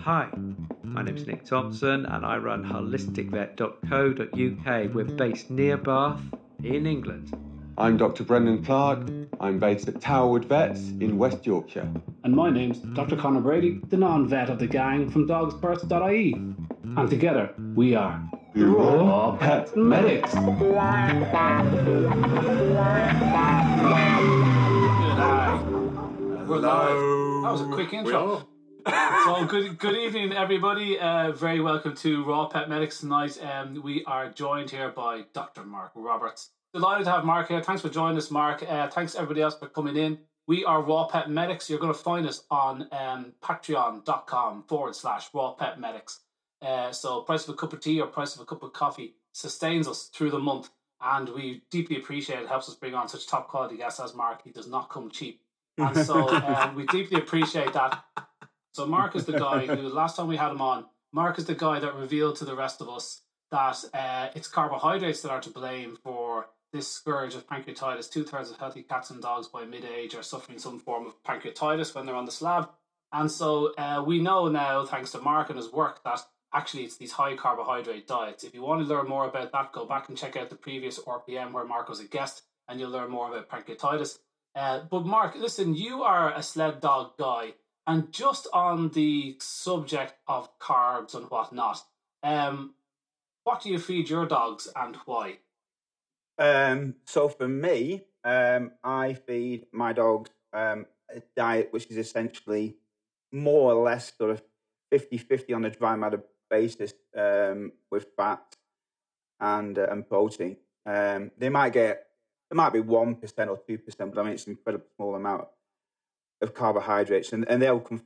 Hi, my name is Nick Thompson and I run holisticvet.co.uk. We're based near Bath in England. I'm Dr. Brendan Clark. I'm based at Towerwood Vets in West Yorkshire. And my name's Dr. Conor Brady, the non vet of the gang from dogsfirst.ie. And together we are The Raw Pet Medics. Good eye. We're live. That was a quick intro. so good good evening everybody. Uh, very welcome to raw pet medics tonight. Um, we are joined here by dr. Mark roberts. Delighted to have mark here. Thanks for joining us mark. Uh, thanks everybody else for coming in. We are raw pet medics. You're going to find us on um, patreon.com forward slash raw pet medics uh, so price of a cup of tea or price of a cup of coffee sustains us through the month and we deeply appreciate it helps us bring on such top quality guests as mark he does not come cheap and so um, we deeply appreciate that so Mark is the guy who last time we had him on, Mark is the guy that revealed to the rest of us that uh, it's carbohydrates that are to blame for this scourge of pancreatitis. Two thirds of healthy cats and dogs by mid age are suffering some form of pancreatitis when they're on the slab. And so uh, we know now, thanks to Mark and his work, that actually it's these high carbohydrate diets. If you want to learn more about that, go back and check out the previous RPM where Mark was a guest and you'll learn more about pancreatitis. Uh, but Mark, listen, you are a sled dog guy and just on the subject of carbs and whatnot, um, what do you feed your dogs and why? Um, so for me, um, I feed my dogs um, a diet which is essentially more or less sort of 50-50 on a dry matter basis um, with fat and uh, and protein. Um, they might get it might be one percent or two percent, but I mean it's an incredibly small amount of carbohydrates, and, and they'll come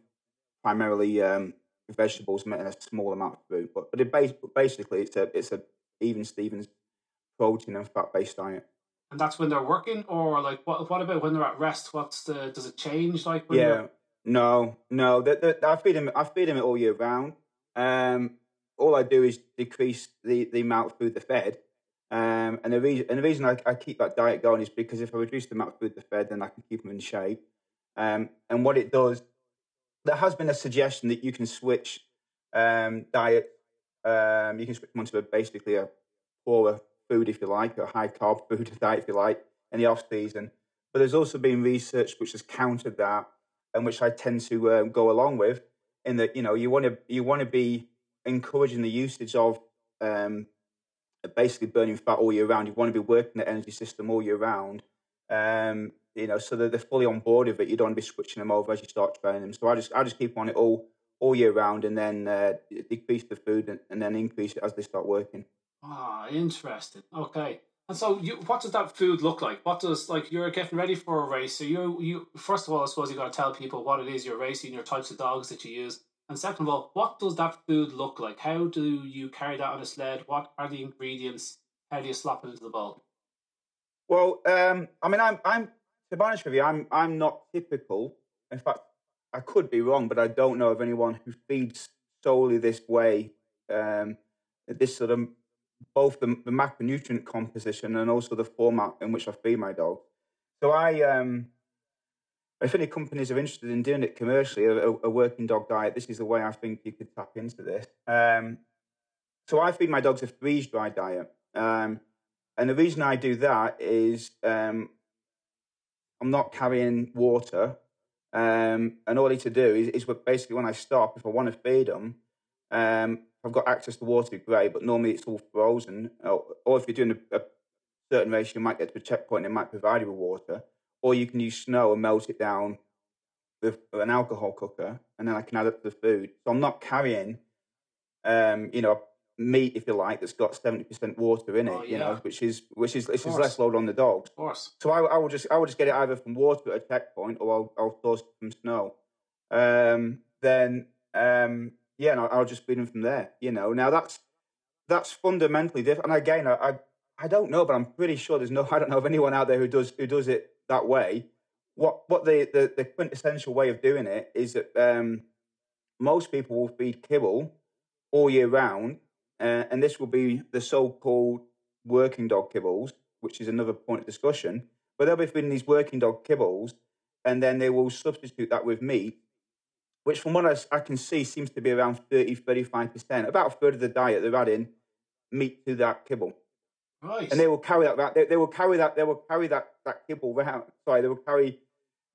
primarily um, vegetables and a small amount of food. But but it bas- basically it's a it's a even Stevens protein and fat based diet. And that's when they're working, or like what? What about when they're at rest? What's the? Does it change? Like when yeah, no, no. The, I feed them. I feed them it all year round. Um, all I do is decrease the, the amount of food they're fed. Um, and the reason and the reason I, I keep that diet going is because if I reduce the amount of food they're fed, then I can keep them in shape. Um, and what it does, there has been a suggestion that you can switch um, diet. Um, you can switch them onto a, basically a poorer food, if you like, a high carb food diet, if you like, in the off season. But there's also been research which has countered that, and which I tend to um, go along with. In that, you know, you want to you want to be encouraging the usage of um, basically burning fat all year round. You want to be working the energy system all year round. Um, you know, so that they're fully on board with it. You don't want to be switching them over as you start training them. So I just I just keep on it all all year round, and then uh, decrease the food and, and then increase it as they start working. Ah, interesting. Okay. And so, you, what does that food look like? What does like you're getting ready for a race? So you you first of all, I suppose you got to tell people what it is you're racing, your types of dogs that you use, and second of all, what does that food look like? How do you carry that on a sled? What are the ingredients? How do you slap it into the bowl? Well, um, I mean, I'm I'm to be honest with you, I'm I'm not typical. In fact, I could be wrong, but I don't know of anyone who feeds solely this way. Um, this sort of both the, the macronutrient composition and also the format in which I feed my dog. So I, um, if any companies are interested in doing it commercially, a, a working dog diet, this is the way I think you could tap into this. Um, so I feed my dogs a freeze dry diet. Um, and the reason I do that is um, I'm not carrying water. Um, and all I need to do is, is basically when I stop, if I want to feed them, um, I've got access to water, great, but normally it's all frozen. Or, or if you're doing a, a, certain race, you might get to a checkpoint and it might provide you with water. Or you can use snow and melt it down with an alcohol cooker, and then I can add it to the food. So I'm not carrying, um, you know, meat, if you like, that's got seventy percent water in it. Oh, You know, which is which is this is less load on the dogs. Of course. So I, I will just I will just get it either from water at a checkpoint or I'll I'll source it from snow. Um, then um, yeah, and I'll, I'll just feed them from there. You know, now that's that's fundamentally different. And again, I, I I don't know, but I'm pretty sure there's no I don't know of anyone out there who does who does it that way. What what the the, the quintessential way of doing it is that um, most people will feed kibble all year round, uh, and this will be the so-called working dog kibbles, which is another point of discussion. But they'll be feeding these working dog kibbles, and then they will substitute that with meat, which from what I, I can see seems to be around 30, 35%. About a third of the diet they're adding meat to that kibble. Right. And they will carry that, they, they will carry that, they will carry that, that kibble round, sorry, they will carry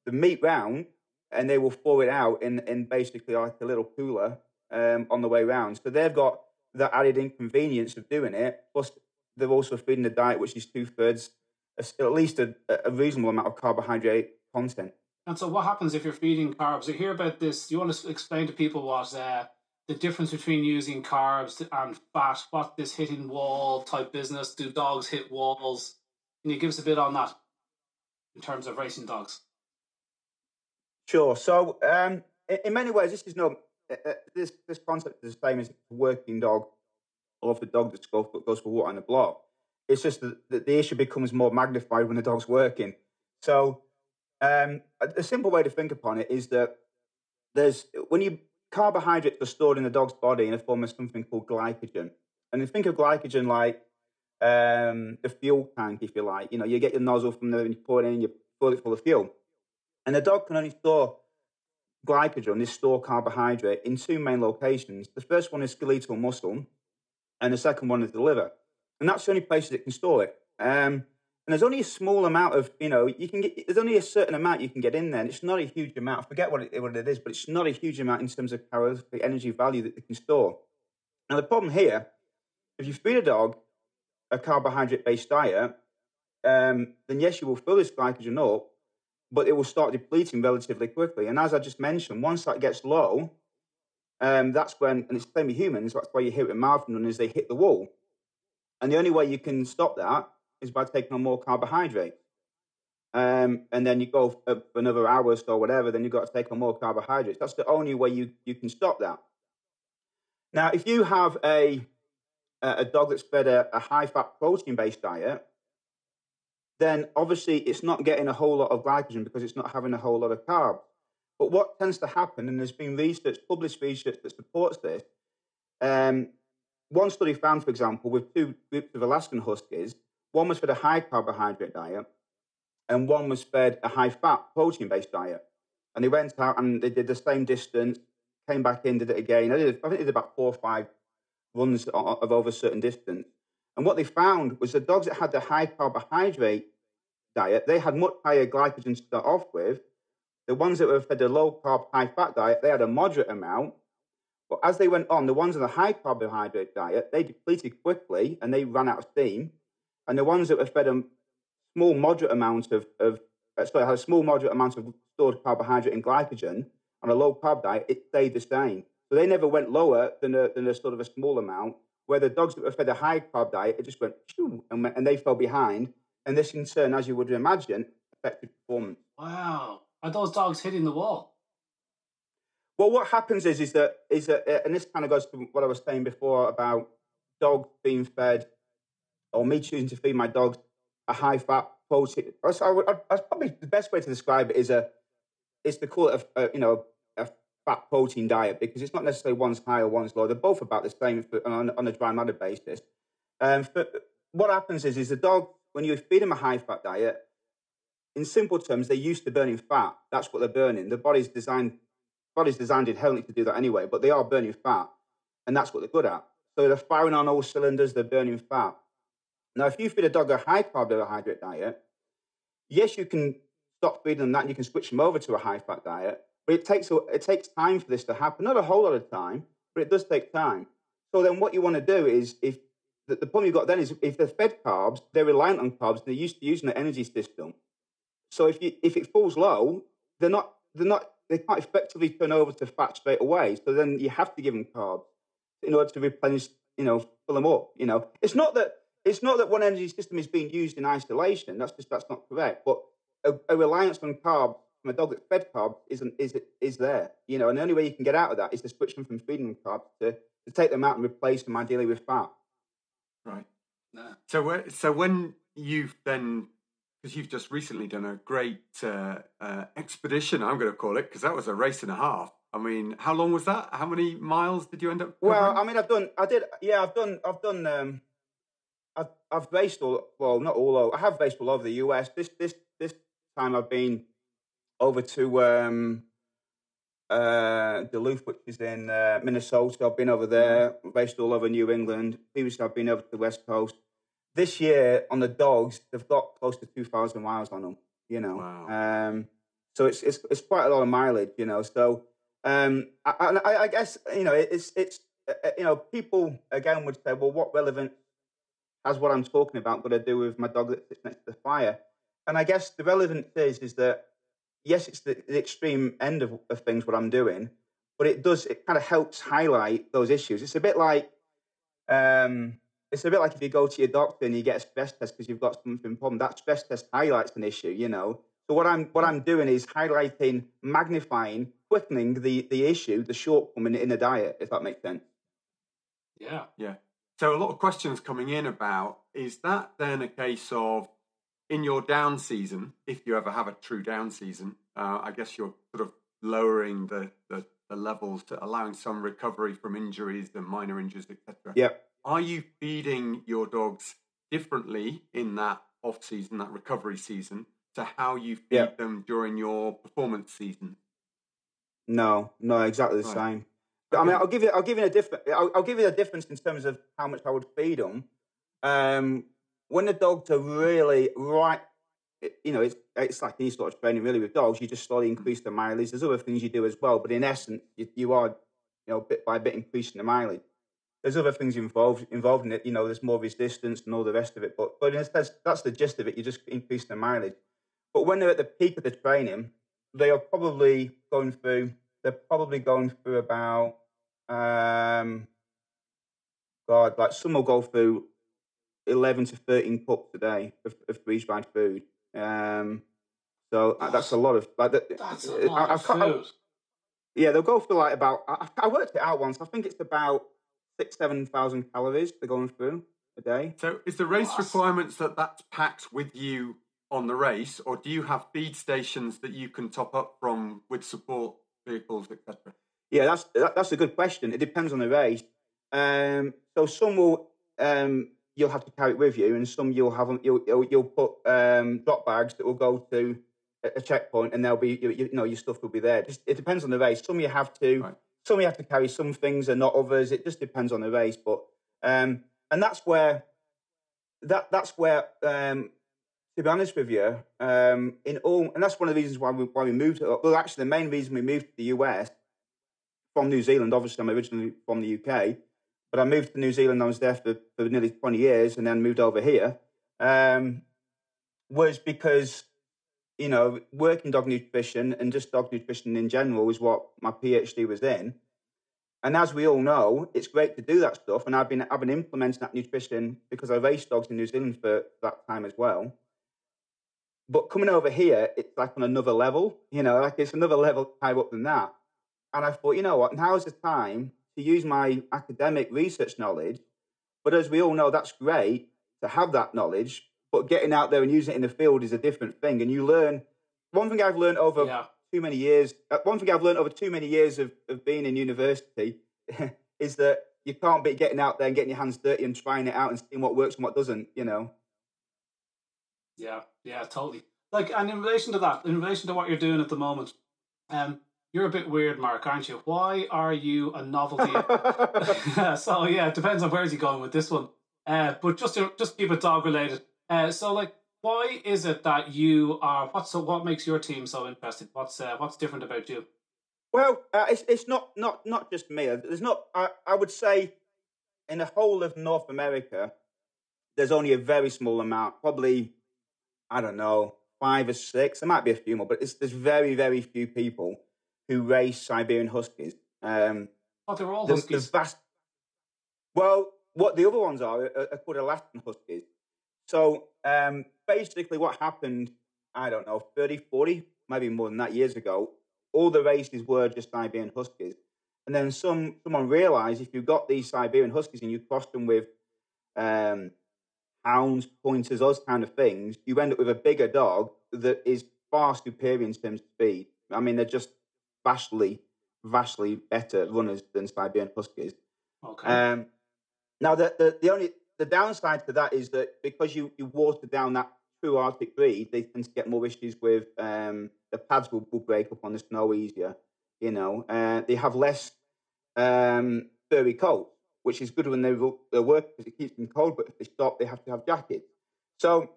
the meat round and they will thaw it out in, in basically like a little cooler um, on the way round. So they've got that added inconvenience of doing it. Plus, they're also feeding the diet which is two thirds, at least a, a, reasonable amount of carbohydrate content. And so, what happens if you're feeding carbs? I hear about this. You want to explain to people what uh, the difference between using carbs and fat? What this hitting wall type business? Do dogs hit walls? Can you give us a bit on that in terms of racing dogs? Sure. So, um, in, many ways, this is no uh, uh, this this concept is the same as working dog or the dog that goes, goes for water on the block. It's just that the issue becomes more magnified when the dog's working. So, um, a, a, simple way to think upon it is that there's when you carbohydrates are stored in the dog's body in the form of something called glycogen, and you think of glycogen like um, the fuel tank, if you like. You know, you get your nozzle from there and you pour it in, you fill it full of fuel. And the dog can only store glycogen, this store carbohydrate, in two main locations. The first one is skeletal muscle, and the second one is the liver. And that's the only places it can store it. Um, and there's only a small amount of, you know, you can get, there's only a certain amount you can get in there. And it's not a huge amount. I forget what it, what it is, but it's not a huge amount in terms of calorific energy value that they can store. Now, the problem here, if you feed a dog a carbohydrate based diet, um, then yes, you will fill this glycogen up, but it will start depleting relatively quickly. And as I just mentioned, once that gets low, um, that's when, and it's the same with humans, that's why you hear it in marathon runners, they hit the wall. And the only way you can stop that is by taking on more carbohydrates. Um, and then you go for another hour or so, whatever, then you've got to take on more carbohydrates. That's the only way you, you can stop that. Now, if you have a, a dog that's fed a, a high fat protein based diet, then obviously it's not getting a whole lot of glycogen because it's not having a whole lot of carbs. But what tends to happen, and there's been research, published research that supports this, um, one study found, for example, with two groups of Alaskan Huskies, one was fed a high carbohydrate diet and one was fed a high fat protein based diet. And they went out and they did the same distance, came back in, did it again. I, did, I think they did about four or five runs of over a certain distance. And what they found was the dogs that had the high carbohydrate diet, they had much higher glycogen to start off with. The ones that were fed a low carb, high fat diet, they had a moderate amount. But as they went on, the ones on the high carbohydrate diet, they depleted quickly and they ran out of steam. And the ones that were fed a small, moderate amount of, of uh, sorry, had a small, moderate amount of stored carbohydrate and glycogen on a low carb diet, it stayed the same. So they never went lower than a, than a sort of a small amount where the dogs that were fed a high carb diet, it just went and, and they fell behind. And this, in turn, as you would imagine, affected performance. Wow. Are those dogs hitting the wall? Well, what happens is, is that, is that, uh, and this kind of goes to what I was saying before about dogs being fed, or me choosing to feed my dogs a high fat protein. I, probably the best way to describe it is a, is to call it a, a you know, a fat protein diet because it's not necessarily one's high or one's low. They're both about the same on, on a dry matter basis. Um, but what happens is, is the dog, when you feed them a high fat diet, in simple terms, they're used to burning fat. That's what they're burning. The body's designed, body's designed inherently to do that anyway, but they are burning fat, and that's what they're good at. So they're firing on all cylinders, they're burning fat. Now, if you feed a dog a high carbohydrate diet, yes, you can stop feeding them that and you can switch them over to a high fat diet, but it takes it takes time for this to happen. Not a whole lot of time, but it does take time. So then, what you want to do is, if the, the problem you've got then is, if they're fed carbs, they're reliant on carbs, and they're used to using the energy system. So if you if it falls low, they're not they're not they can't effectively turn over to fat straight away. So then you have to give them carbs in order to replenish, you know, fill them up. You know, it's not that it's not that one energy system is being used in isolation. That's just that's not correct. But a, a reliance on carbs from a dog that's fed carbs isn't is is there, you know, and the only way you can get out of that is to switch them from feeding them carbs to, to take them out and replace them ideally with fat. Right. Nah. So so when you've then because you've just recently done a great uh, uh, expedition, I'm going to call it, because that was a race and a half. I mean, how long was that? How many miles did you end up? Covering? Well, I mean, I've done, I did, yeah, I've done, I've done, um, I've, I've raced all well, not all over. I have raced all over the US. This this this time I've been over to um, uh, Duluth, which is in uh, Minnesota. I've been over there, raced all over New England. Previously, I've been over to the West Coast. This year on the dogs, they've got close to two thousand miles on them. You know, wow. um, so it's, it's it's quite a lot of mileage. You know, so um, I, I, I guess you know it's it's uh, uh, you know people again would say, well, what relevance has what I'm talking about got to do with my dog that sits next to the fire? And I guess the relevance is is that yes, it's the, the extreme end of, of things what I'm doing, but it does it kind of helps highlight those issues. It's a bit like um, it's a bit like if you go to your doctor and you get a stress test because you've got something problem. That stress test highlights an issue, you know. So what I'm what I'm doing is highlighting, magnifying, quickening the the issue, the shortcoming in the diet, if that makes sense. Yeah. Yeah. So a lot of questions coming in about is that then a case of in your down season, if you ever have a true down season, uh, I guess you're sort of lowering the, the, the levels to allowing some recovery from injuries and minor injuries, etc. Yeah. Are you feeding your dogs differently in that off season, that recovery season, to how you feed yep. them during your performance season? No, no, exactly the right. same. I mean, I'll give you, I'll give you a different, I'll, I'll, give you a difference in terms of how much I would feed them. Um, when the dogs are really right, you know, it's it's like any sort of training really with dogs. You just slowly increase the mileage. There's other things you do as well, but in essence, you, you are, you know, bit by bit increasing the mileage. There's other things involved involved in it. You know, there's more resistance and all the rest of it. But but that's that's the gist of it. You just increase the mileage. But when they're at the peak of the training, they are probably going through. They're probably going through about. Um, God, like some will go through eleven to thirteen cups a day of, of freeze dried food. Um, so that's, uh, that's, a lot of like. That's a uh, lot I, of food. I, yeah, they'll go through like about. I, I worked it out once. I think it's about six, seven thousand calories they're going through a day. So, is the race requirements that that's packed with you on the race, or do you have feed stations that you can top up from with support vehicles, etc.? Yeah, that's that, that's a good question. It depends on the race. Um, so some will um, you'll have to carry it with you, and some you'll have you'll you'll, you'll put um, drop bags that will go to a, checkpoint, and they'll be you, you, know your stuff will be there. Just, it depends on the race. Some you have to, right. some you have to carry some things, and not others. It just depends on the race, but um, and that's where that that's where um, to be honest with you, um, in all, and that's one of the reasons why we why we moved. Well, actually, the main reason we moved to the US from New Zealand. Obviously, I'm originally from the UK, but I moved to New Zealand. I was there for, for nearly 20 years, and then moved over here. Um, was because you know working dog nutrition and just dog nutrition in general was what my PhD was in. And as we all know, it's great to do that stuff. And I've been I've been implementing that nutrition because I raced dogs in New Zealand for that time as well. But coming over here, it's like on another level, you know, like it's another level higher up than that. And I thought, you know what, now's the time to use my academic research knowledge. But as we all know, that's great to have that knowledge. But getting out there and using it in the field is a different thing. And you learn one thing I've learned over yeah. too many years. Uh, one thing I've learned over too many years of, of being in university is that you can't be getting out there and getting your hands dirty and trying it out and seeing what works and what doesn't. You know. Yeah, yeah, totally. Like, and in relation to that, in relation to what you're doing at the moment, um, you're a bit weird, Mark, aren't you? Why are you a novelty? so yeah, it depends on where's he going with this one. Uh, but just to just keep it dog related. Uh, so like, why is it that you are? What's so? What makes your team so interesting? What's uh, what's different about you? Well, uh, it's it's not not not just me. There's not. I, I would say, in the whole of North America, there's only a very small amount. Probably, I don't know, five or six. There might be a few more, but it's, there's very very few people who race Siberian Huskies. Um, oh, they're all the, Huskies. The vast, well, what the other ones are are, are called Alaskan Huskies. So um, basically, what happened, I don't know, 30, 40, maybe more than that years ago, all the races were just Siberian Huskies. And then some someone realized if you got these Siberian Huskies and you crossed them with um, hounds, pointers, those kind of things, you end up with a bigger dog that is far superior in terms of speed. I mean, they're just vastly, vastly better runners than Siberian Huskies. Okay. Um, now, the, the, the only the downside to that is that because you, you water down that true Arctic breed, they tend to get more issues with um, the pads will, will break up on the snow easier. You know, uh, they have less um, furry coats, which is good when they, they work because it keeps them cold. But if they stop, they have to have jackets. So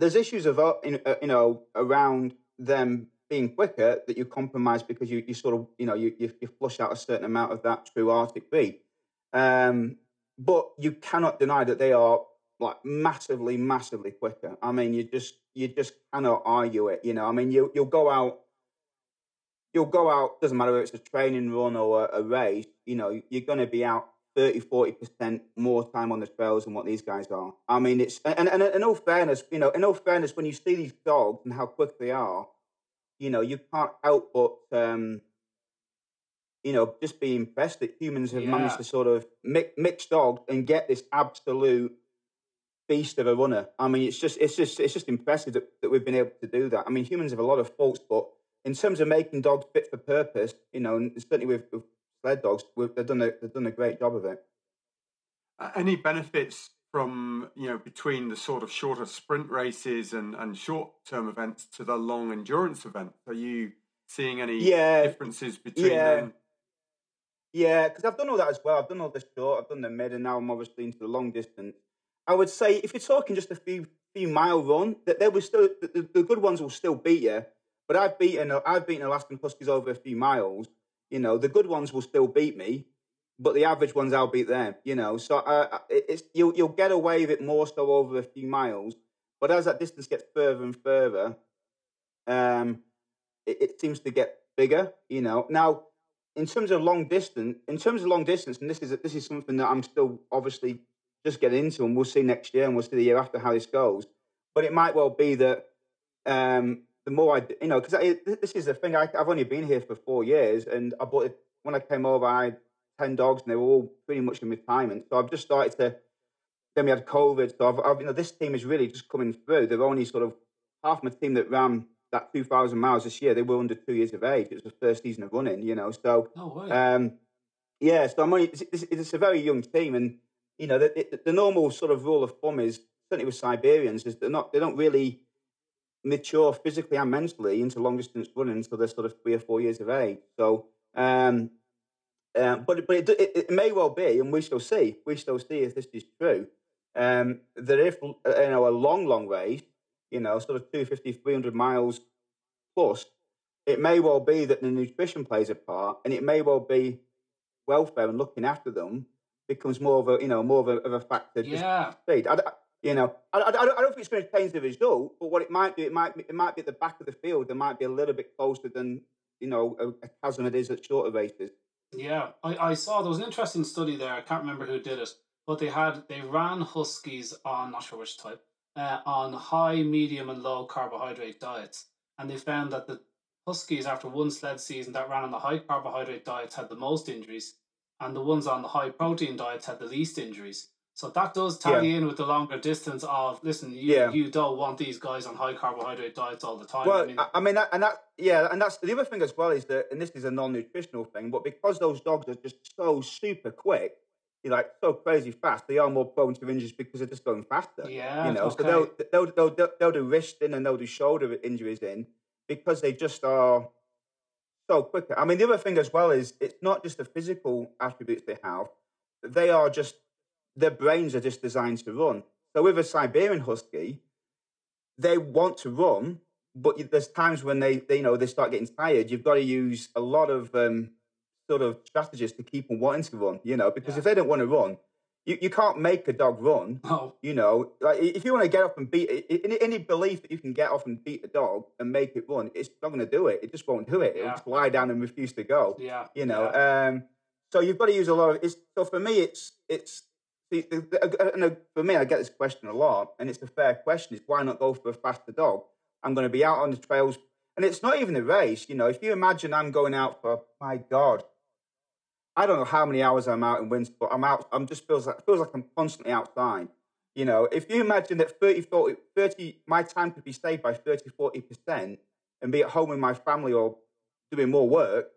there's issues of uh, uh, you know around them being quicker that you compromise because you, you sort of you know you, you, flush out a certain amount of that true Arctic breed. Um, but you cannot deny that they are like massively, massively quicker. I mean, you just you just cannot argue it. You know, I mean, you you'll go out, you'll go out. Doesn't matter if it's a training run or a, a race. You know, you're going to be out 30, 40 percent more time on the trails than what these guys are. I mean, it's and, and in all fairness, you know, in all fairness, when you see these dogs and how quick they are, you know, you can't help but um, you know, just be impressed that humans have yeah. managed to sort of mix, mix dogs and get this absolute beast of a runner. I mean, it's just it's just it's just impressive that, that we've been able to do that. I mean, humans have a lot of faults, but in terms of making dogs fit for purpose, you know, and certainly with, with dogs, they've done a they've done a great job of it. any benefits from you know between the sort of shorter sprint races and and short term events to the long endurance events? Are you seeing any yeah, differences between yeah. them? Yeah, because I've done all that as well. I've done all the short, I've done the mid, and now I'm obviously into the long distance. I would say if you're talking just a few few mile run, that there was still the, the, good ones will still beat you. But I've beaten I've beaten Alaskan Huskies over a few miles. You know, the good ones will still beat me, but the average ones I'll beat them. You know, so uh, it's you'll you'll get away with it more so over a few miles. But as that distance gets further and further, um, it, it seems to get bigger. You know, now in terms of long distance, in terms of long distance, and this is this is something that I'm still obviously just getting into, and we'll see next year, and we'll see the year after how this goes. But it might well be that um, the more I, you know, because this is the thing. I, have only been here for four years, and I bought it when I came over. I had ten dogs, and they were all pretty much in retirement. So I've just started to. Then we had COVID, so I've, I've you know this team is really just coming through. They're only sort of half my team that ran that 2,000 miles this year, they were under two years of age. It was the first season of running, you know. So, oh, um, yeah, so I'm only, it's, it's, a very young team. And, you know, the, the, the, normal sort of rule of thumb is, certainly with Siberians, is they're not, they don't really mature physically and mentally into long distance running until they're sort of three or four years of age. So, um, uh, but but it, it, it, may well be, and we shall see. We shall see if this is true. Um, that if you know a long, long race you know, sort of 250, 300 miles plus, it may well be that the nutrition plays a part, and it may well be welfare and looking after them becomes more of a, you know, more of a, of a factor. Yeah. Speed. I, you know, I, I, I, don't think it's going to change the result, but what it might do, it might it might be at the back of the field. There might be a little bit closer than you know a, a chasm it is at shorter races. Yeah, I, I saw there was an interesting study there. I can't remember who did it, but they had they ran huskies on not sure which type, uh, on high, medium, and low carbohydrate diets. And they found that the Huskies, after one sled season that ran on the high carbohydrate diets, had the most injuries, and the ones on the high protein diets had the least injuries. So that does tie yeah. in with the longer distance of listen, you, yeah. you don't want these guys on high carbohydrate diets all the time. Well, I mean, I mean that, and that, yeah, and that's the other thing as well is that, and this is a non-nutritional thing, but because those dogs are just so super quick, you're like so crazy fast, they are more prone to injuries because they're just going faster. Yeah, you know, okay. so they'll, they'll they'll they'll they'll do wrist in and they'll do shoulder injuries in because they just are so quick. I mean, the other thing as well is it's not just the physical attributes they have; they are just their brains are just designed to run. So with a Siberian Husky, they want to run, but there's times when they, they you know they start getting tired. You've got to use a lot of um, sort of strategies to keep them wanting to run, you know, because yeah. if they don't want to run, you, you can't make a dog run. Oh. You know, like if you want to get up and beat it, any, any belief that you can get off and beat a dog and make it run, it's not going to do it. It just won't do it. Yeah. It'll just lie down and refuse to go. Yeah. You know, yeah. um, so you've got to use a lot of it's so for me it's it's see, and uh, uh, for me I get this question a lot and it's a fair question is why not go for a faster dog I'm going to be out on the trails and it's not even a race you know if you imagine I'm going out for my god I don't know how many hours I'm out in winter, but I'm out. I'm just feels like feels like I'm constantly outside. You know, if you imagine that 30, 40, 30 my time could be saved by 30, 40 percent, and be at home with my family or doing more work,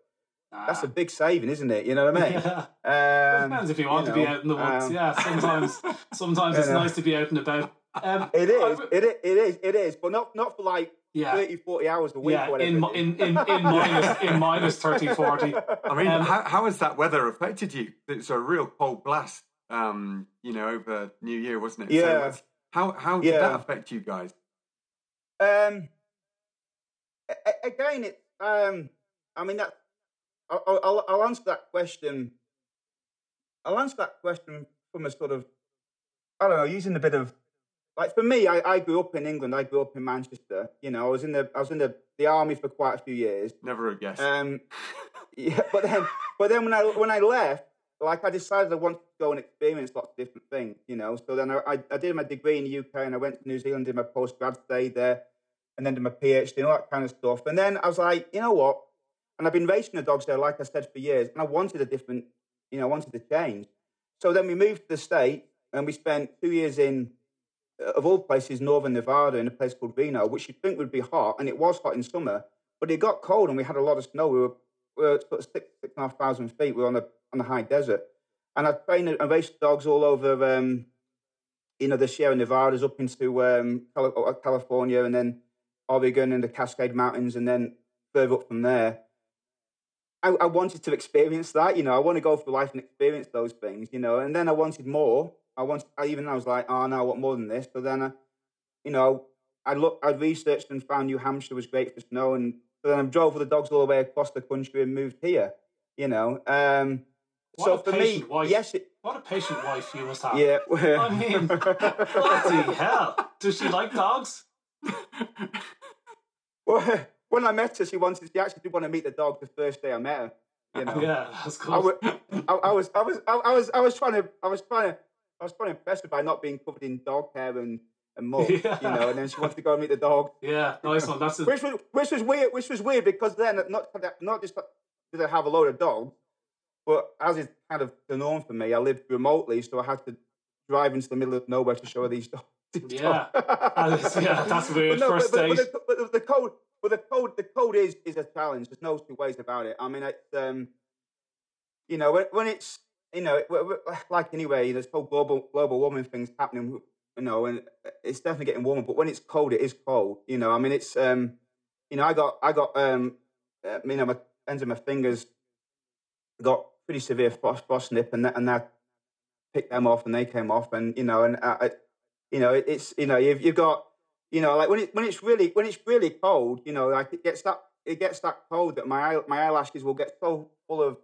that's a big saving, isn't it? You know what I mean? Yeah. Um, depends if you want you know, to be out in the woods. Um, yeah, sometimes sometimes it's nice to be out and about. Um, it is, it is, it is, it is, but not not for like yeah. 30, 40 hours a week. Yeah, in, in, in, in, minus, in minus 30, 40. I mean, um, how, how has that weather affected you? It's a real cold blast, um, you know, over New Year, wasn't it? Yeah. So how how did yeah. that affect you guys? Um, again, it. Um, I mean that. I'll, I'll, I'll answer that question. I'll answer that question from a sort of, I don't know, using a bit of like for me, I, I grew up in England. I grew up in Manchester. You know, I was in the I was in the, the army for quite a few years. Never a guess. Um, yeah, but then but then when I when I left, like I decided I wanted to go and experience lots of different things. You know, so then I, I, did my degree in the UK and I went to New Zealand, did my post grad stay there, and then did my PhD and all that kind of stuff. And then I was like, you know what? And I've been racing the dogs there, like I said, for years, and I wanted a different, you know, I wanted to change. So then we moved to the state and we spent two years in of all places, northern Nevada in a place called Reno, which you'd think would be hot, and it was hot in summer, but it got cold and we had a lot of snow. We were, we were sort of six, six and a half thousand feet. We were on the on the high desert, and I trained and raced dogs all over, um, you know, the Sierra Nevadas up into um, uh, California, and then Oregon and the Cascade Mountains, and then further up from there. I, I wanted to experience that, you know. I want to go through life and experience those things, you know. And then I wanted more, I wanted, I even I was like, oh no, what more than this? But then, I, you know, I looked, I researched and found New Hampshire was great for snow, and so then I drove with the dogs all the way across the country and moved here. You know, um, so for me, wife. yes, it, what a patient wife you must have. Yeah, I mean, bloody hell! Does she like dogs? well, when I met her, she wanted. She actually did want to meet the dog the first day I met her. You know, yeah, that's cool. I, I, I was, I was, I was, I was trying to, I was trying to I was quite impressed by not being covered in dog hair and and mud, yeah. you know. And then she wanted to go and meet the dog. Yeah, nice one. That's a... which was which was weird. Which was weird because then not not just did I have a load of dogs, but as is kind of the norm for me, I lived remotely, so I had to drive into the middle of nowhere to show her these dogs. Yeah, yeah, that's weird. no, First but, but, but, the, but, the, code, but the code, the code is is a challenge. There's no two ways about it. I mean, it's um, you know, when, when it's you know, like anyway, there's whole global global warming things happening. You know, and it's definitely getting warmer. But when it's cold, it is cold. You know, I mean, it's um, you know, I got I got um, uh, you know, my ends of my fingers got pretty severe frost, frost nip, and that, and that picked them off, and they came off, and you know, and I you know, it, it's you know, you've you've got you know, like when it when it's really when it's really cold, you know, like it gets that it gets that cold that my my eyelashes will get so full of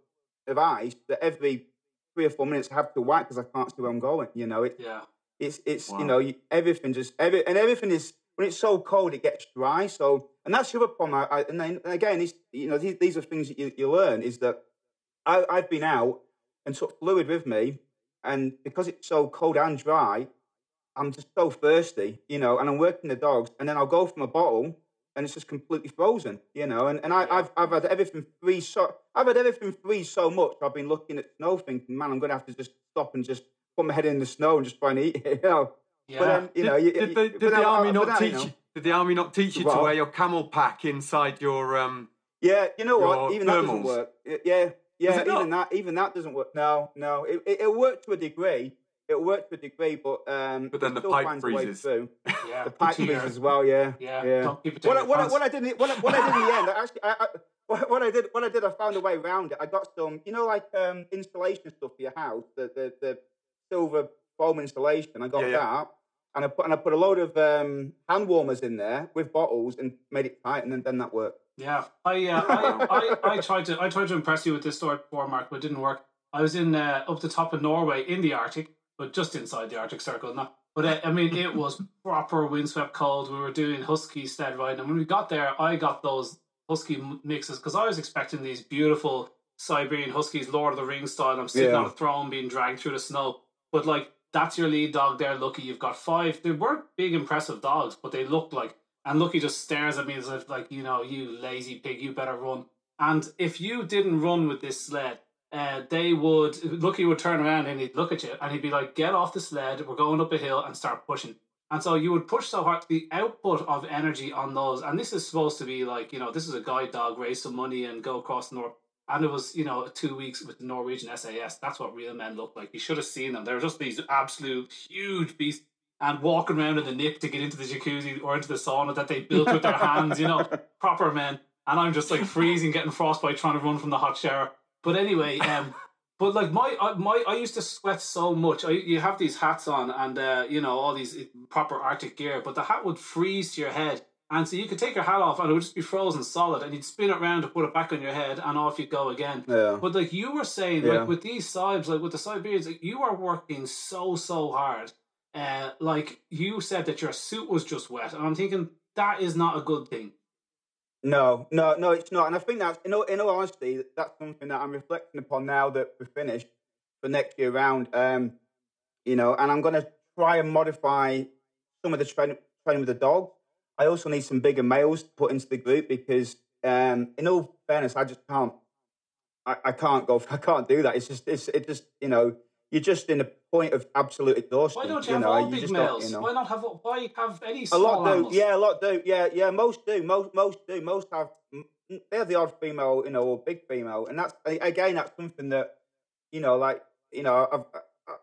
of ice that every three or four minutes I have to wipe because I can't see where I'm going. You know, it, yeah, it's it's wow. you know everything just every and everything is when it's so cold it gets dry. So and that's the other problem. I, I, and then and again, it's, you know these, these are things that you, you learn is that I, I've been out and took fluid with me, and because it's so cold and dry, I'm just so thirsty, you know, and I'm working the dogs, and then I'll go from a bottle and it's just completely frozen, you know. And, and I, have I've had everything freeze so I've had everything freeze so much. I've been looking at snow, thinking, man, I'm going to have to just stop and just put my head in the snow and just try and eat it, you know. Yeah. But then, you did, know, you, did, the, did the army not teach you? Did the army not teach you well, to wear your CamelBak inside your um? Yeah, you know what? Even thermals. that doesn't work. Yeah, yeah. Even that, even that doesn't work. No, no. It, it, it worked to a degree, it worked to a degree, but um, but then the pipe freezes. Yeah, the pipe freezes as well. Yeah, yeah. yeah. Don't keep it what, I, what, I, what I did, what, I, what I did in the end, I actually, I, I, what I did, what I did, I found a way around it. I got some, you know, like um, installation stuff for your house, the the, the silver foam installation. I got yeah, that, and I put and I put a load of um, hand warmers in there with bottles and made it tight, and then then that worked. Yeah, I, uh, I, I, I tried to I tried to impress you with this story before, Mark, but it didn't work. I was in uh, up the top of Norway in the Arctic but just inside the Arctic Circle. Not, but uh, I mean, it was proper windswept cold. We were doing husky sled riding, and when we got there, I got those husky mixes because I was expecting these beautiful Siberian huskies, Lord of the Rings style. I'm sitting yeah. on a throne being dragged through the snow, but like that's your lead dog there. Lucky, you've got five. They weren't big, impressive dogs, but they looked like. And Lucky just stares at me as if, like, you know, you lazy pig, you better run. And if you didn't run with this sled, uh, they would Lucky would turn around and he'd look at you and he'd be like, "Get off the sled. We're going up a hill and start pushing." And so you would push so hard. The output of energy on those, and this is supposed to be like you know, this is a guide dog, raise some money and go across the north. and it was you know two weeks with the Norwegian SAS. That's what real men look like. You should have seen them. They were just these absolute huge beasts and walking around in the nip to get into the jacuzzi or into the sauna that they built with their hands. You know, proper men. And I'm just like freezing, getting frostbite, trying to run from the hot shower. But anyway, um, but like my my I used to sweat so much. I, you have these hats on and uh, you know all these proper Arctic gear, but the hat would freeze to your head and so you could take your hat off and it would just be frozen solid and you'd spin it around to put it back on your head and off you go again. Yeah. But like you were saying, yeah. like with these Sibes, like with the Siberians, like you are working so, so hard. Uh, like you said that your suit was just wet. And I'm thinking that is not a good thing. No, no, no, it's not. And I think that's, in all, in all honesty, that's something that I'm reflecting upon now that we're finished for next year round. Um, you know, and I'm going to try and modify some of the training train with the dog I also need some bigger males to put into the group because, um, in all fairness, I just can't. I, I can't go. I can't do that. It's just. It's. It just. You know. You're just in a point of absolute exhaustion. Why don't you, you have know, all big males? You know. Why not have? Why have any? small a lot do. Animals? Yeah, a lot do. Yeah, yeah. Most do. Most most do. Most have. They're the odd female, you know, or big female, and that's again that's something that, you know, like you know, I've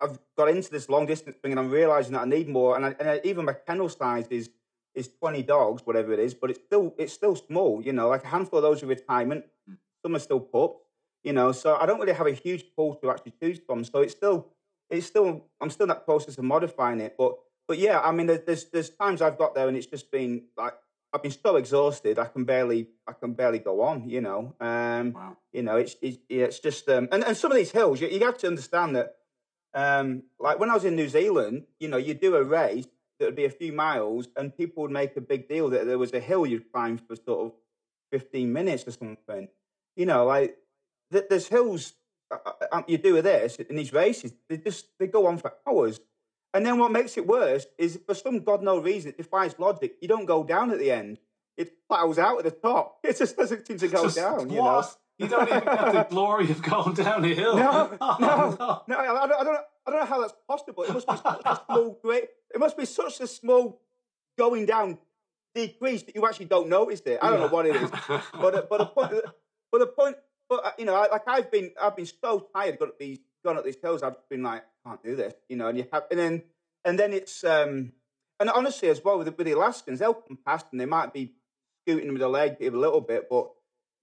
I've got into this long distance thing, and I'm realizing that I need more, and, I, and I, even my kennel size is is 20 dogs, whatever it is, but it's still it's still small, you know, like a handful of those are retirement, mm. some are still pups, you know, so I don't really have a huge pool to actually choose from. So it's still it's still I'm still in that process of modifying it. But but yeah, I mean there's there's times I've got there and it's just been like I've been so exhausted I can barely I can barely go on, you know. Um wow. you know, it's it's, it's just um and, and some of these hills you, you have to understand that um like when I was in New Zealand, you know, you do a race that would be a few miles, and people would make a big deal that there was a hill you'd climb for sort of 15 minutes or something. You know, like th- there's hills uh, uh, uh, you do with this in these races, they just they go on for hours. And then what makes it worse is for some god no reason, it defies logic. You don't go down at the end; it plows out at the top. It just doesn't seem to go just down. You know, you don't even have the glory of going down a hill. No, oh, no, no, no. I, don't, I don't. I don't know how that's possible. It must be such a small great. It must be such a small going down decrease that you actually don't notice it. I don't yeah. know what it is, but uh, but the point, but the point, but uh, you know, like I've been, I've been so tired going up these, going up these hills. I've been like, I can't do this, you know. And you have, and then, and then it's, um and honestly, as well with the, with the Alaskans, they'll come past and they might be scooting with a leg a little bit, but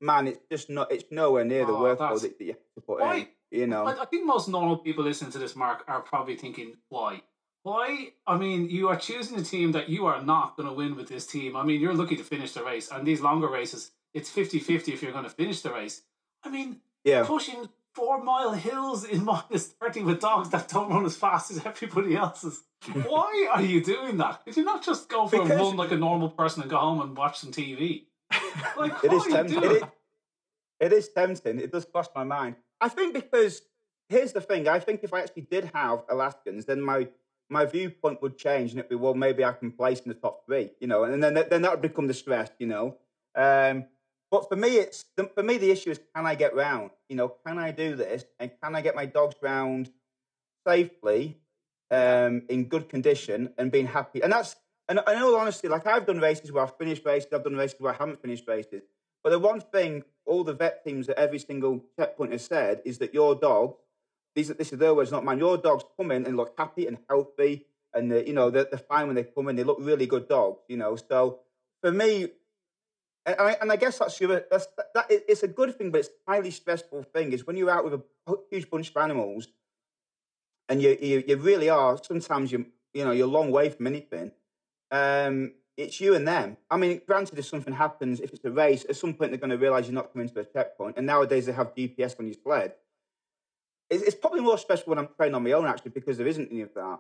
man, it's just not, it's nowhere near the oh, workload that, that you have to put why, in. You know, I, I think most normal people listening to this, Mark, are probably thinking, why? Why? I mean, you are choosing a team that you are not going to win with this team. I mean, you're lucky to finish the race. And these longer races, it's 50 50 if you're going to finish the race. I mean, yeah. pushing four mile hills in minus 30 with dogs that don't run as fast as everybody else's. Why are you doing that? Did you not just go for because... a run like a normal person and go home and watch some TV? Like, it is tempting. It is, it is tempting. It does cross my mind. I think because here's the thing. I think if I actually did have Alaskans, then my my viewpoint would change, and it'd be well, maybe I can place in the top three, you know, and then then that would become the stress, you know. Um, but for me, it's for me the issue is can I get round? You know, can I do this, and can I get my dogs round safely, um, in good condition, and being happy? And that's and in all honesty, like I've done races where I've finished races, I've done races where I haven't finished races. But the one thing all the vet teams at every single checkpoint has said is that your dog, these this is their words, not mine. Your dogs come in and look happy and healthy, and the, you know they're, they're fine when they come in. They look really good dogs, you know. So for me, and I, and I guess that's your that's that, it's a good thing, but it's a highly stressful thing. Is when you're out with a huge bunch of animals, and you you, you really are. Sometimes you you know you're a long way from anything. Um, it's you and them. I mean, granted, if something happens, if it's a race, at some point they're going to realise you're not coming to a checkpoint. And nowadays they have GPS on your sled. It's, probably more stressful when I'm training on my own, actually, because there isn't any of that.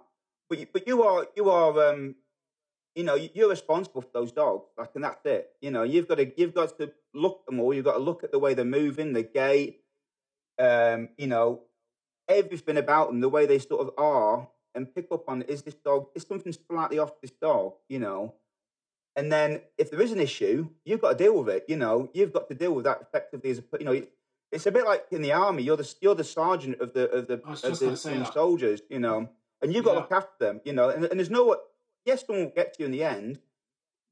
But you, but you are you are um, you know you're responsible for those dogs, like, and that's it. You know, you've got to you've got to look at them all. You've got to look at the way they're moving, the gait, um, you know, everything about them, the way they sort of are, and pick up on is this dog is something slightly off this dog, you know and then if there is an issue, you've got to deal with it. You know, you've got to deal with that effectively as a, you know, it's a bit like in the army. You're the you're the sergeant of the of the, of the soldiers. You know, and you've got yeah. to look after them. You know, and, and there's no yes, someone will get to you in the end,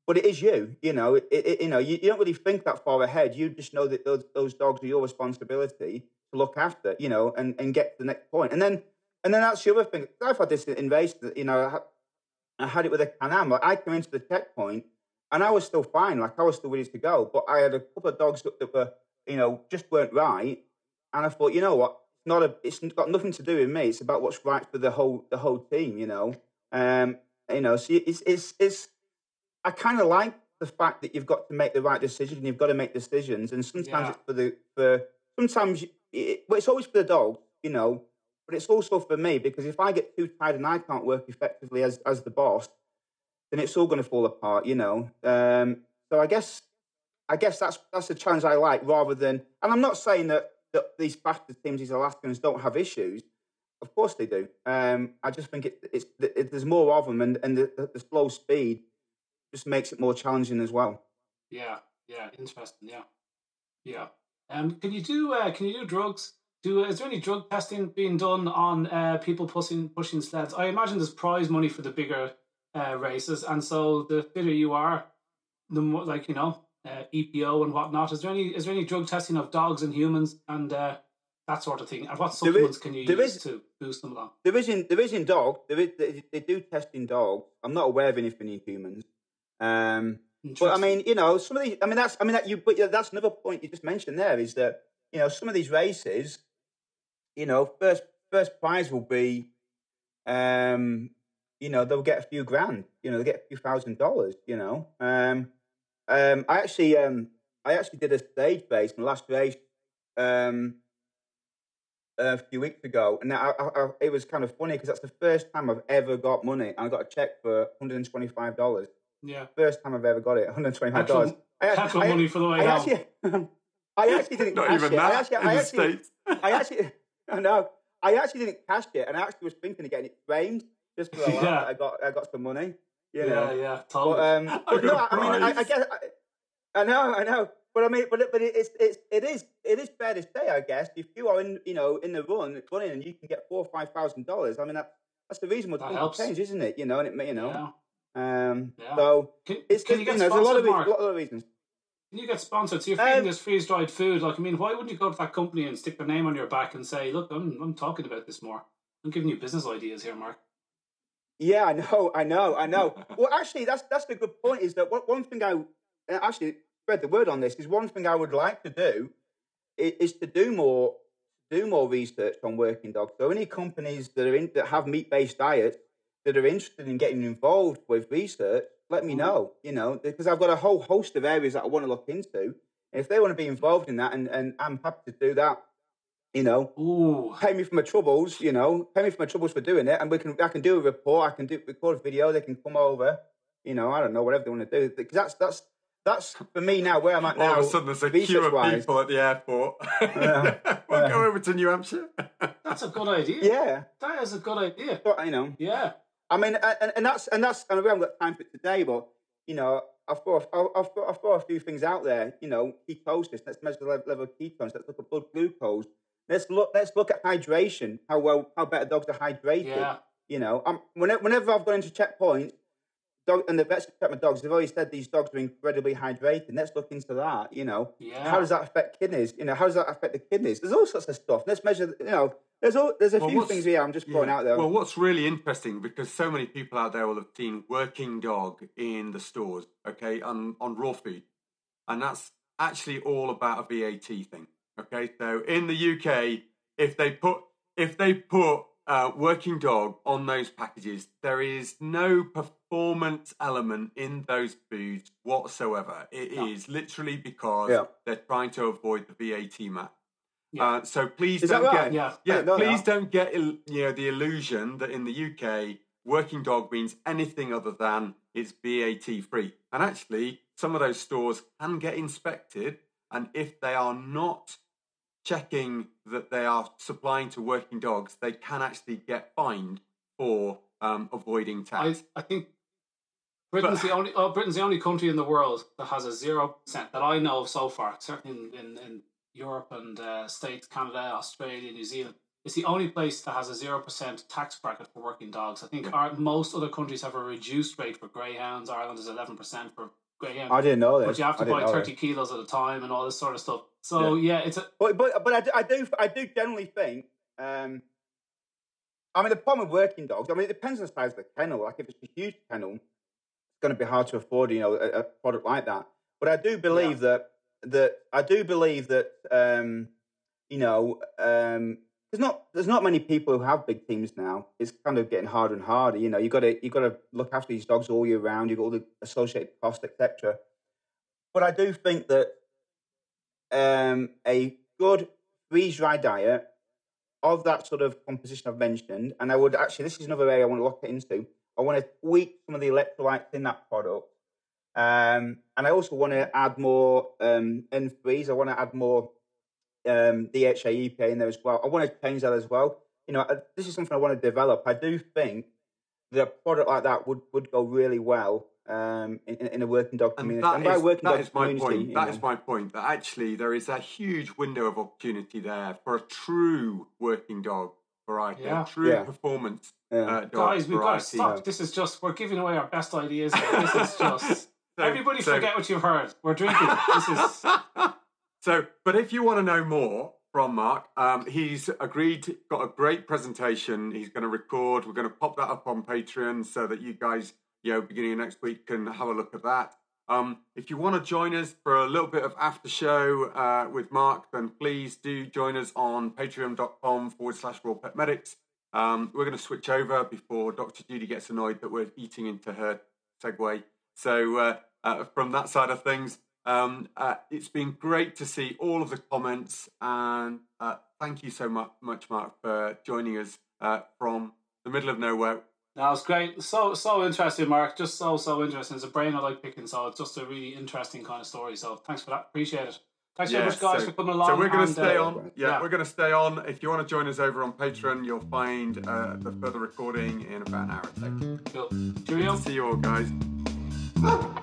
but it is you. You know, it, it, you know, you, you don't really think that far ahead. You just know that those those dogs are your responsibility to look after. You know, and and get to the next point. And then and then that's the other thing. I've had this in races. You know, I had it with a Can-Am. Like I came into the checkpoint and I was still fine. Like I was still ready to go. But I had a couple of dogs that were, you know, just weren't right. And I thought, you know what? It's not a. It's got nothing to do with me. It's about what's right for the whole the whole team. You know. Um. You know. So it's it's it's. I kind of like the fact that you've got to make the right decision. You've got to make decisions, and sometimes yeah. it's for the for. Sometimes it, well, it's always for the dog. You know. But it's also for me because if I get too tired and I can't work effectively as as the boss, then it's all going to fall apart, you know. Um, so I guess I guess that's that's the challenge I like rather than. And I'm not saying that, that these bastard teams, these Alaskans, don't have issues. Of course they do. Um, I just think it, it's it, there's more of them, and and the, the, slow speed just makes it more challenging as well. Yeah, yeah, interesting. Yeah, yeah. Um, can you do uh, can you do drugs? Do is there any drug testing being done on uh, people pushing pushing sleds? I imagine there's prize money for the bigger uh, races, and so the fitter you are, the more like you know uh, EPO and whatnot. Is there any is there any drug testing of dogs and humans and uh, that sort of thing? And what supplements is, can you use is, to boost them along? There is in there is in dog. There is they, they do test in dogs. I'm not aware of anything in humans. Um, but I mean, you know, some of these. I mean, that's I mean that you. But that's another point you just mentioned there is that you know some of these races, you know, first first prize will be um, you know, they'll get a few grand. You know, they get a few thousand dollars. You know, um, um, I actually, um, I actually did a stage base in the last race um, a few weeks ago, and I, I, I, it was kind of funny because that's the first time I've ever got money, and I got a check for one hundred and twenty five dollars. Yeah, first time I've ever got it, one hundred twenty five dollars. Actual money for the way I actually, I actually didn't Not even it. that I actually, in I the actually, States. I actually, I know. I actually didn't cash it, and I actually was thinking of getting it framed just for a while. Yeah. I got I got some money. You know. Yeah, yeah, totally. But, um, but no, I mean, I, I guess I, I, know, I know. But I mean, but but it's it's it is it is fair to say, I guess, if you are in you know in the run running and you can get four or five thousand dollars, I mean that that's the reason what change, isn't it? You know, and it you know. Yeah. Um, yeah. So can, it's can you, know, there's a lot of Mark? a lot of reasons. Can you get sponsored? So you're feeding um, this freeze dried food. Like, I mean, why wouldn't you go to that company and stick their name on your back and say, "Look, I'm I'm talking about this more. I'm giving you business ideas here, Mark." Yeah, I know, I know, I know. well, actually, that's that's the good point. Is that one thing I actually spread the word on this is one thing I would like to do is, is to do more do more research on working dogs. So any companies that are in that have meat based diets that are interested in getting involved with research, let me mm-hmm. know. You know, because I've got a whole host of areas that I want to look into. And if they want to be involved in that, and, and I'm happy to do that, you know, Ooh. pay me for my troubles, you know, pay me for my troubles for doing it, and we can I can do a report, I can do record a video, they can come over, you know, I don't know whatever they want to do because that's that's that's for me now where I'm at All now. All of a sudden, there's a queue of wise. people at the airport. Uh, we'll uh, go over to New Hampshire. that's a good idea. Yeah, that is a good idea. But, you know, yeah. I mean, and, and that's and that's and we haven't got time for today, but you know, I've got I've, I've, got, I've got a few things out there. You know, ketosis. Let's measure the level of ketones. Let's look at blood glucose Let's look. Let's look at hydration. How well, how better dogs are hydrated. Yeah. You know, um, whenever, whenever I've gone into checkpoints, dog and the vets check my dogs. They've always said these dogs are incredibly hydrated. Let's look into that. You know, yeah. how does that affect kidneys? You know, how does that affect the kidneys? There's all sorts of stuff. Let's measure. You know, there's all there's a well, few things here. I'm just throwing yeah. out there. Well, what's really interesting because so many people out there will have seen working dog in the stores, okay, on on raw food, and that's actually all about a VAT thing. Okay, so in the UK, if they put if they put uh, working dog on those packages, there is no performance element in those foods whatsoever. It no. is literally because yeah. they're trying to avoid the VAT map. Yeah. Uh, so please is don't right? get yeah, yeah please don't get you know the illusion that in the UK working dog means anything other than it's VAT free. And actually, some of those stores can get inspected, and if they are not checking that they are supplying to working dogs, they can actually get fined for um, avoiding tax. I, I think Britain's but, the only oh, Britain's the only country in the world that has a zero percent that I know of so far. Certainly in, in, in Europe and uh, States, Canada, Australia, New Zealand, it's the only place that has a zero percent tax bracket for working dogs. I think our, most other countries have a reduced rate for greyhounds. Ireland is eleven percent for greyhounds. I didn't know that. But you have to buy thirty kilos at a time and all this sort of stuff. So yeah, yeah it's a. But but but I do I do, I do generally think. Um, I mean, the problem with working dogs. I mean, it depends on the size of the kennel. Like if it's a huge kennel, it's going to be hard to afford. You know, a, a product like that. But I do believe yeah. that that I do believe that um, you know um, there's not there's not many people who have big teams now. It's kind of getting harder and harder. You know, you got to you got to look after these dogs all year round. You have got all the associated costs, etc. But I do think that um, a good freeze dry diet of that sort of composition I've mentioned, and I would actually this is another area I want to look into. I want to tweak some of the electrolytes in that product um, and I also want to add more um, N3s. I want to add more um, DHA EPA in there as well. I want to change that as well. You know, this is something I want to develop. I do think that a product like that would, would go really well um, in, in, a working dog community. And, that and is, working that dog is my point. That is my point. That actually there is a huge window of opportunity there for a true working dog variety, yeah. true yeah. performance. Yeah. Uh, Guys, we've got to stop. This is just we're giving away our best ideas. this is just so, Everybody so, forget what you've heard. We're drinking. this is so. But if you want to know more from Mark, um, he's agreed. Got a great presentation. He's going to record. We're going to pop that up on Patreon so that you guys, you know, beginning of next week, can have a look at that. Um, if you want to join us for a little bit of after show uh, with Mark, then please do join us on patreon.com forward slash raw pet medics. Um, we're going to switch over before Dr. Judy gets annoyed that we're eating into her segue. So uh, uh, from that side of things. Um, uh, it's been great to see all of the comments, and uh, thank you so much, much, Mark, for joining us uh, from the middle of nowhere. That was great. So so interesting, Mark. Just so so interesting. It's a brain I like picking, so it's just a really interesting kind of story. So thanks for that. Appreciate it. Thanks so much, guys, so, for coming along. So we're going to stay uh, on. Yeah, yeah, we're going to stay on. If you want to join us over on Patreon, you'll find uh, the further recording in about an hour or so. Cool. Cheerio. See you all, guys. Blah,